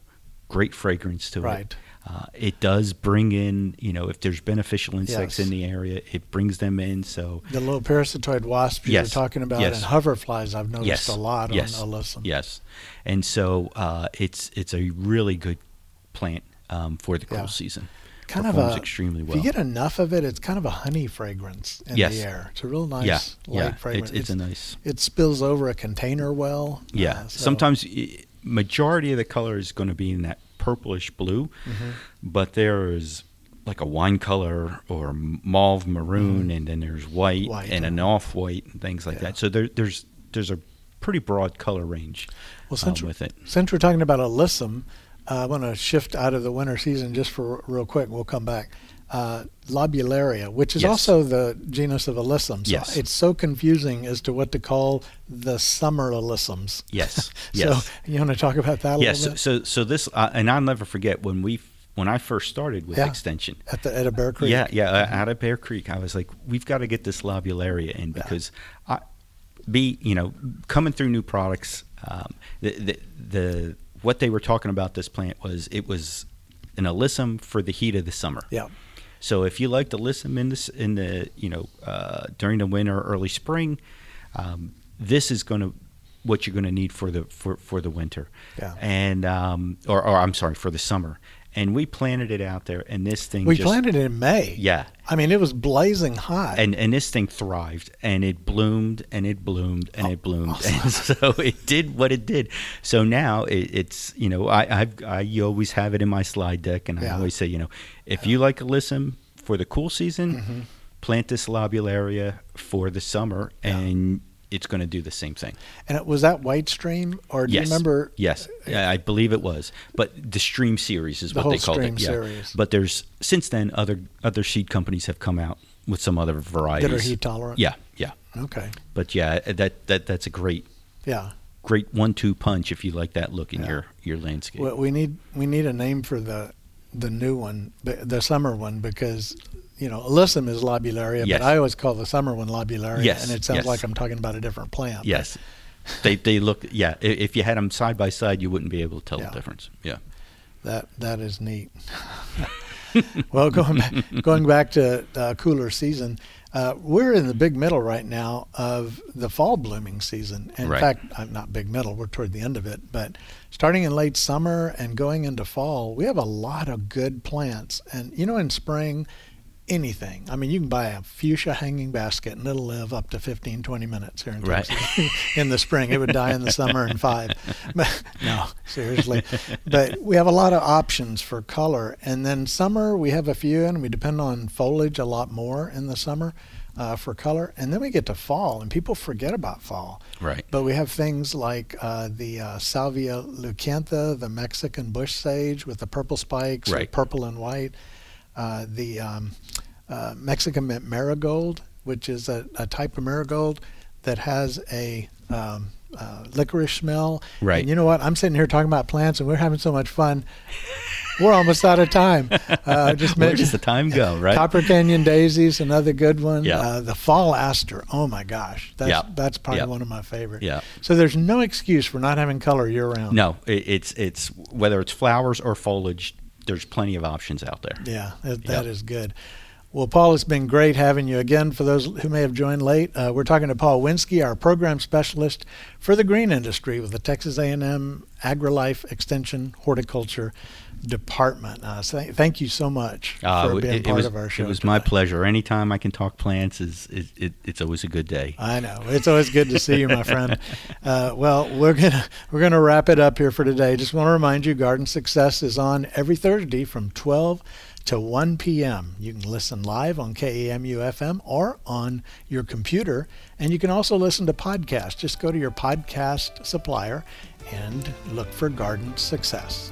great fragrance to Right. it. Uh, it does bring in, you know, if there's beneficial insects Yes. in the area, it brings them in. So. The little parasitoid wasps Yes. you're talking about Yes. and hoverflies I've noticed a lot yes, on alyssum. Yes, and so uh, it's it's a really good plant um, for the cool Yeah. season. Kind of a extremely well. If you get enough of it, it's kind of a honey fragrance in Yes. the air. It's a real nice yeah, light yeah, fragrance. it's, it's a nice. it spills over a container well. Yeah, uh, so- sometimes majority of the color is going to be in that purplish blue, Mm-hmm. but there is like a wine color or mauve maroon, and then there's white, White, and yeah. an off white and things like that. So there, there's there's a pretty broad color range Well, um, since, with it. since we're talking about alyssum, I want to shift out of the winter season just for real quick. We'll come back. Uh, Lobularia, which is Yes. also the genus of alyssum. So Yes. It's so confusing as to what to call the summer alyssums. Yes, yes. So you want to talk about that a Yes. little So, bit? so so this, uh, and I'll never forget when we when I first started with Yeah. extension. At the at a Bear Creek. Yeah, yeah. uh, Out of Bear Creek, I was like, we've got to get this lobularia in Yeah. because, I, be you know, coming through new products, um, the, the the what they were talking about this plant was it was an alyssum for the heat of the summer. Yeah. So if you like to listen in this in the you know uh, during the winter, early spring, um, this is going to what you're going to need for the for, for the winter, Yeah. and um, or, or I'm sorry for the summer. And we planted it out there, and this thing We just, planted it in May. yeah, I mean, it was blazing hot. and and this thing thrived, and it bloomed, and it bloomed, and it bloomed, and so it did what it did. So now it, it's you know I I've, I always have it in my slide deck, and I always say you know if you like alyssum for the cool season, Mm-hmm. plant this lobularia for the summer, and it's going to do the same thing. And it was that White Stream, or do yes, you remember? Yes, I believe it was. But the Stream series is The what they called it. Yeah. series. But there's since then other other seed companies have come out with some other varieties that are heat tolerant? Yeah, yeah. Okay. But yeah, that that that's a great Yeah. great one-two punch if you like that look in Yeah. your your landscape. Well, we need we need a name for the the new one, the, the summer one, because you know alyssum is lobularia, Yes. but I always call the summer one lobularia, Yes, and it sounds yes. like I'm talking about a different plant. yes, they they look. Yeah, if you had them side by side, you wouldn't be able to tell Yeah. the difference. Yeah. That that is neat. well, going back, going back to uh, cooler season, uh, we're in the big middle right now of the fall blooming season. In Right. fact, I'm not big middle; we're toward the end of it. But starting in late summer and going into fall, we have a lot of good plants. And you know, in spring, anything. I mean, you can buy a fuchsia hanging basket and it'll live up to 15, 20 minutes here in Right. Texas. in the spring, it would die in the summer in five. But, no, seriously. But we have a lot of options for color. And then summer, we have a few, and we depend on foliage a lot more in the summer uh, for color. And then we get to fall, and people forget about fall. Right. But we have things like uh, the uh, Salvia leucantha, the Mexican bush sage with the purple spikes, Right. purple and white. Uh, the um, uh, Mexican ma- marigold, which is a, a type of marigold that has a um, uh, licorice smell. Right. And you know what? I'm sitting here talking about plants, and we're having so much fun. We're almost out of time. Uh, just Where does the time go? Right. Copper Canyon daisies, another good one. Yeah. Uh, the fall aster. Oh my gosh, that's Yeah. that's probably Yeah. one of my favorites. Yeah. So there's no excuse for not having color year round. No, it, it's it's whether it's flowers or foliage. There's plenty of options out there. Yeah, that, Yeah. that is good. Well, Paul, it's been great having you again. For those who may have joined late, uh, we're talking to Paul Winski, our program specialist for the green industry with the Texas A&M AgriLife Extension Horticulture Department. Uh, so th- thank you so much Uh, for being it, it part was, of our show. It was my pleasure. Anytime I can talk plants is it, it, it's always a good day. I know it's always good to see you, my friend. Uh, well, we're gonna we're gonna wrap it up here for today. Just want to remind you, Garden Success is on every Thursday from 12 to 1 p.m. You can listen live on KAMU FM or on your computer, and you can also listen to podcasts. Just go to your podcast supplier and look for Garden Success.